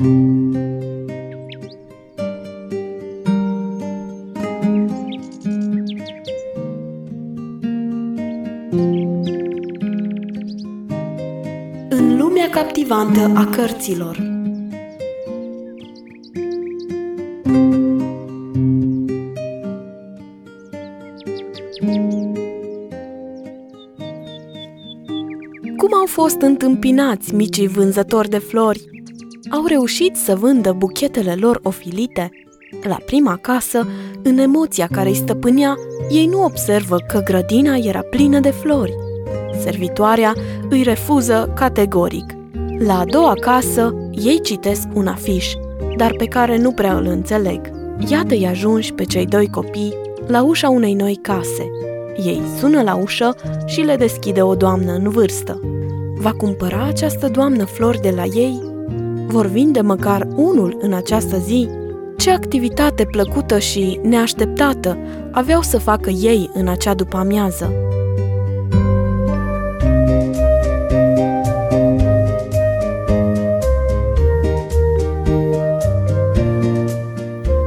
În lumea captivantă a cărților Cum au fost întâmpinați micii vânzători de flori? Au reușit să vândă buchetele lor ofilite? La prima casă, în emoția care îi stăpânea, ei nu observă că grădina era plină de flori. Servitoarea îi refuză categoric. La a doua casă, ei citesc un afiș, dar pe care nu prea îl înțeleg. Iată-i ajunși pe cei doi copii la ușa unei noi case. Ei sună la ușă și le deschide o doamnă în vârstă. Va cumpăra această doamnă flori de la ei? Vor vinde măcar unul în această zi? Ce activitate plăcută și neașteptată aveau să facă ei în acea după-amiază?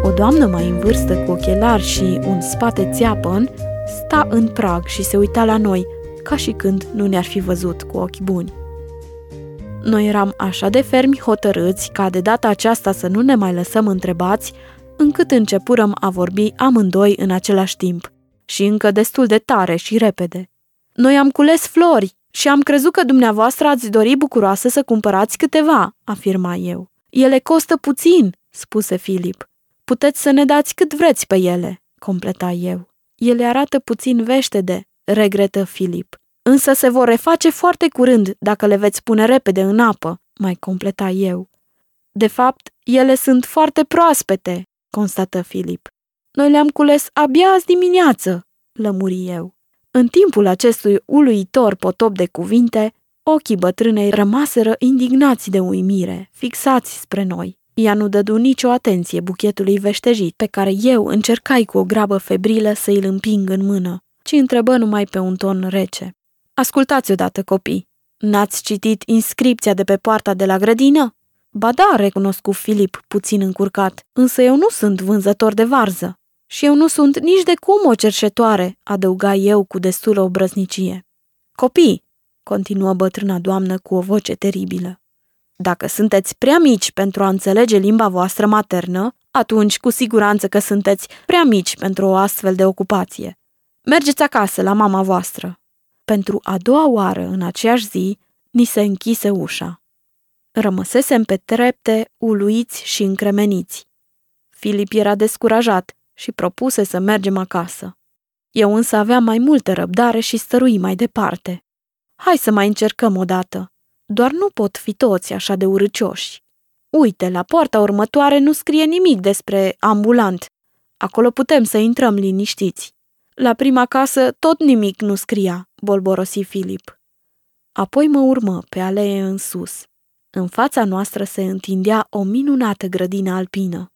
O doamnă mai în vârstă cu ochelari și un spate țeapăn sta în prag și se uita la noi, ca și când nu ne-ar fi văzut cu ochi buni. Noi eram așa de fermi hotărâți ca de data aceasta să nu ne mai lăsăm întrebați, încât începurăm a vorbi amândoi în același timp și încă destul de tare și repede. Noi am cules flori și am crezut că dumneavoastră ați dori bucuroasă să cumpărați câteva, afirma eu. Ele costă puțin, spuse Filip. Puteți să ne dați cât vreți pe ele, completa eu. Ele arată puțin veștede, regretă Filip. Însă se vor reface foarte curând dacă le veți pune repede în apă, mai completa eu. De fapt, ele sunt foarte proaspete, constată Filip. Noi le-am cules abia azi dimineață, lămuri eu. În timpul acestui uluitor potop de cuvinte, ochii bătrânei rămaseră indignați de uimire, fixați spre noi. Ea nu dădu nicio atenție buchetului veștejit pe care eu încercai cu o grabă febrilă să îl împing în mână, ci întrebă numai pe un ton rece. Ascultați odată, copii. N-ați citit inscripția de pe poarta de la grădină? Ba da, recunosc Filip, puțin încurcat, însă eu nu sunt vânzător de varză. Și eu nu sunt nici de cum o cerșetoare, adăuga eu cu destulă obrăznicie. Copii, continuă bătrâna doamnă cu o voce teribilă. Dacă sunteți prea mici pentru a înțelege limba voastră maternă, atunci cu siguranță că sunteți prea mici pentru o astfel de ocupație. Mergeți acasă la mama voastră. Pentru a doua oară în aceeași zi, ni se închise ușa. Rămăsesem pe trepte, uluiți și încremeniți. Filip era descurajat și propuse să mergem acasă. Eu însă aveam mai multă răbdare și stărui mai departe. Hai să mai încercăm o dată. Doar nu pot fi toți așa de urâcioși. Uite, la poarta următoare nu scrie nimic despre ambulant. Acolo putem să intrăm liniștiți. La prima casă tot nimic nu scria, bolborosi Filip. Apoi mă urmă pe alee în sus. În fața noastră se întindea o minunată grădină alpină.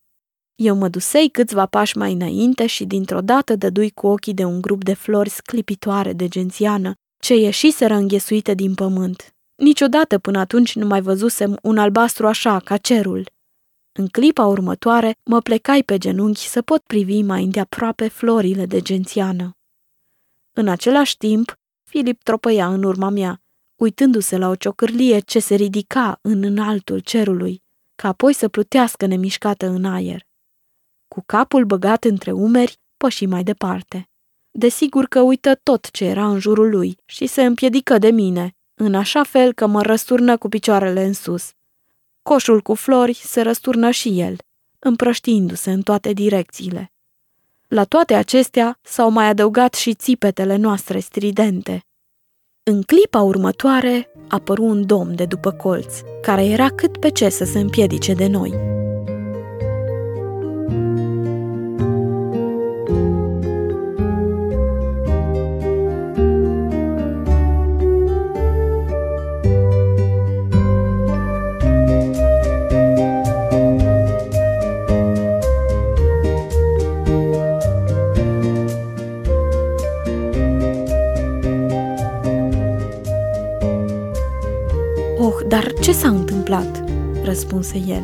Eu mă dusei câțiva pași mai înainte și dintr-o dată dădui cu ochii de un grup de flori sclipitoare de gențiană, ce ieșiseră înghesuite din pământ. Niciodată până atunci nu mai văzusem un albastru așa ca cerul. În clipa următoare mă plecai pe genunchi să pot privi mai îndeaproape florile de gențiană. În același timp, Filip tropăia în urma mea, uitându-se la o ciocârlie ce se ridica în înaltul cerului, ca apoi să plutească nemișcată în aer. Cu capul băgat între umeri, păși mai departe. Desigur că uită tot ce era în jurul lui și se împiedică de mine, în așa fel că mă răsturnă cu picioarele în sus. Coșul cu flori se răsturnă și el, împrăștiindu-se în toate direcțiile. La toate acestea s-au mai adăugat și țipetele noastre stridente. În clipa următoare apăru un domn de după colț, care era cât pe ce să se împiedice de noi. Ce s-a întâmplat?" răspunse el.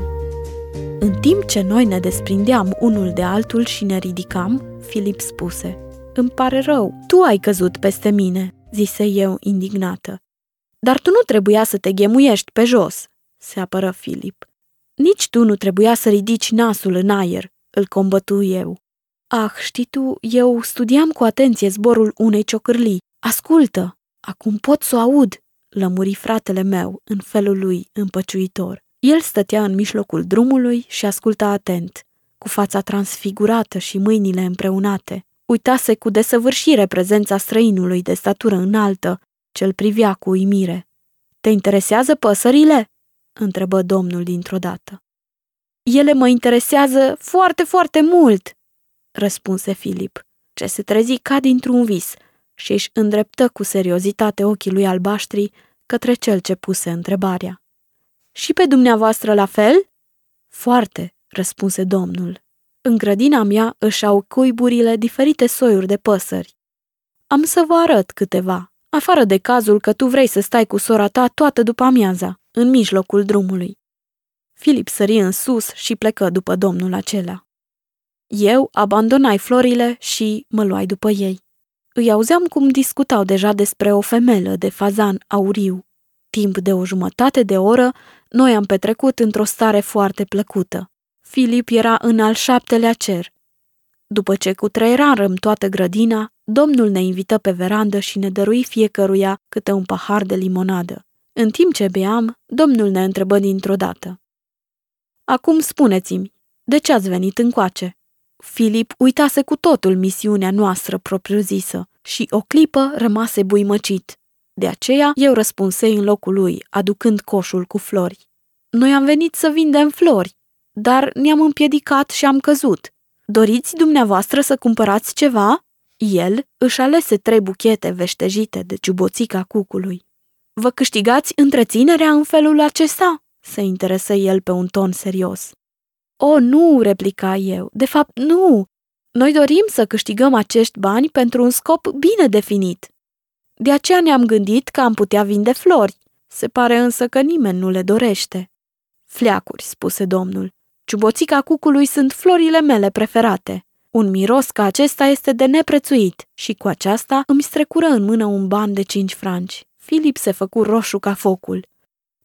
În timp ce noi ne desprindeam unul de altul și ne ridicam, Filip spuse, Îmi pare rău, tu ai căzut peste mine, zise eu indignată. Dar tu nu trebuia să te ghemuiești pe jos, se apără Filip. Nici tu nu trebuia să ridici nasul în aer, îl combătu eu. Ah, știi tu, eu studiam cu atenție zborul unei ciocârlii. Ascultă, acum pot să o aud, lămuri fratele meu în felul lui împăciuitor. El stătea în mijlocul drumului și asculta atent, cu fața transfigurată și mâinile împreunate. Uitase cu desăvârșire prezența străinului de statură înaltă, ce-l privea cu uimire. Te interesează păsările?" întrebă domnul dintr-o dată. Ele mă interesează foarte, foarte mult, răspunse Filip, ce se trezi ca dintr-un vis și își îndreptă cu seriozitate ochii lui albaștri către cel ce puse întrebarea. Și pe dumneavoastră la fel? Foarte, răspunse domnul. În grădina mea își au cuiburile diferite soiuri de păsări. Am să vă arăt câteva, afară de cazul că tu vrei să stai cu sora ta toată după amiaza, în mijlocul drumului. Filip sări în sus și plecă după domnul acela. Eu abandonai florile și mă luai după ei. Îi auzeam cum discutau deja despre o femelă de fazan auriu. Timp de o jumătate de oră, noi am petrecut într-o stare foarte plăcută. Filip era în al șaptelea cer. După ce cutreierarăm toată grădina, domnul ne invită pe verandă și ne dărui fiecăruia câte un pahar de limonadă. În timp ce beam, domnul ne întrebă dintr-o dată. Acum spuneți-mi, de ce ați venit încoace? Filip uitase cu totul misiunea noastră propriu-zisă și o clipă rămase buimăcit. De aceea eu răspunsei în locul lui, aducând coșul cu flori. Noi am venit să vindem flori, dar ne-am împiedicat și am căzut. Doriți dumneavoastră să cumpărați ceva? El își alese trei buchete veștejite de ciuboțica cucului. Vă câștigați întreținerea în felul acesta? se interesă el pe un ton serios. O, nu, replica eu, de fapt nu. Noi dorim să câștigăm acești bani pentru un scop bine definit. De aceea ne-am gândit că am putea vinde flori. Se pare însă că nimeni nu le dorește. Fleacuri, spuse domnul. Ciuboțica cucului sunt florile mele preferate. Un miros ca acesta este de neprețuit și cu aceasta îmi strecură în mână un ban de cinci franci. Filip se făcu roșu ca focul.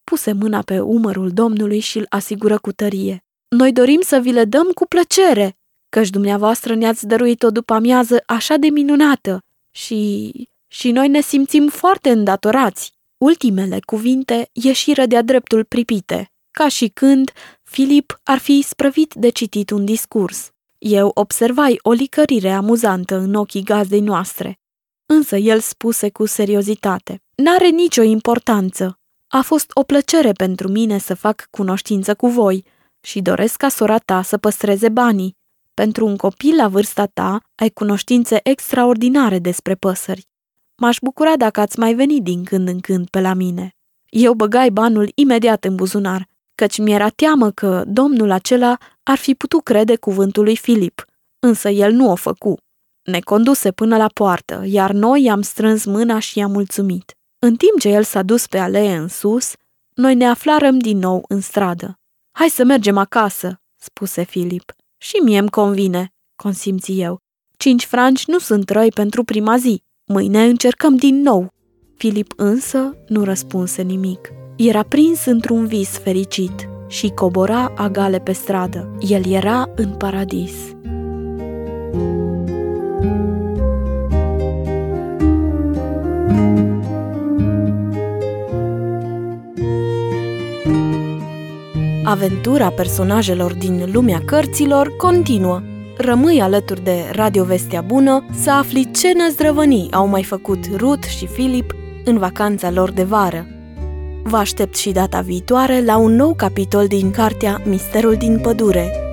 Puse mâna pe umărul domnului și îl asigură cu tărie. Noi dorim să vi le dăm cu plăcere, căci dumneavoastră ne-ați dăruit o după amiază așa de minunată și... și noi ne simțim foarte îndatorați. Ultimele cuvinte ieșiră de-a dreptul pripite, ca și când Filip ar fi sprăvit de citit un discurs. Eu observai o licărire amuzantă în ochii gazdei noastre, însă el spuse cu seriozitate. N-are nicio importanță. A fost o plăcere pentru mine să fac cunoștință cu voi și doresc ca sora ta să păstreze banii. Pentru un copil la vârsta ta, ai cunoștințe extraordinare despre păsări. M-aș bucura dacă ați mai venit din când în când pe la mine. Eu băgai banul imediat în buzunar, căci mi-era teamă că domnul acela ar fi putut crede cuvântul lui Filip, însă el nu o făcu. Ne conduse până la poartă, iar noi i-am strâns mâna și i-am mulțumit. În timp ce el s-a dus pe alee în sus, noi ne aflarăm din nou în stradă. Hai să mergem acasă, spuse Filip. Și mie îmi convine, consimți eu. Cinci franci nu sunt răi pentru prima zi. Mâine încercăm din nou. Filip însă nu răspunse nimic. Era prins într-un vis fericit și cobora agale pe stradă. El era în paradis. Aventura personajelor din lumea cărților continuă. Rămâi alături de Radio Vestea Bună să afli ce năzdrăvănii au mai făcut Ruth și Filip în vacanța lor de vară. Vă aștept și data viitoare la un nou capitol din cartea Misterul din pădure,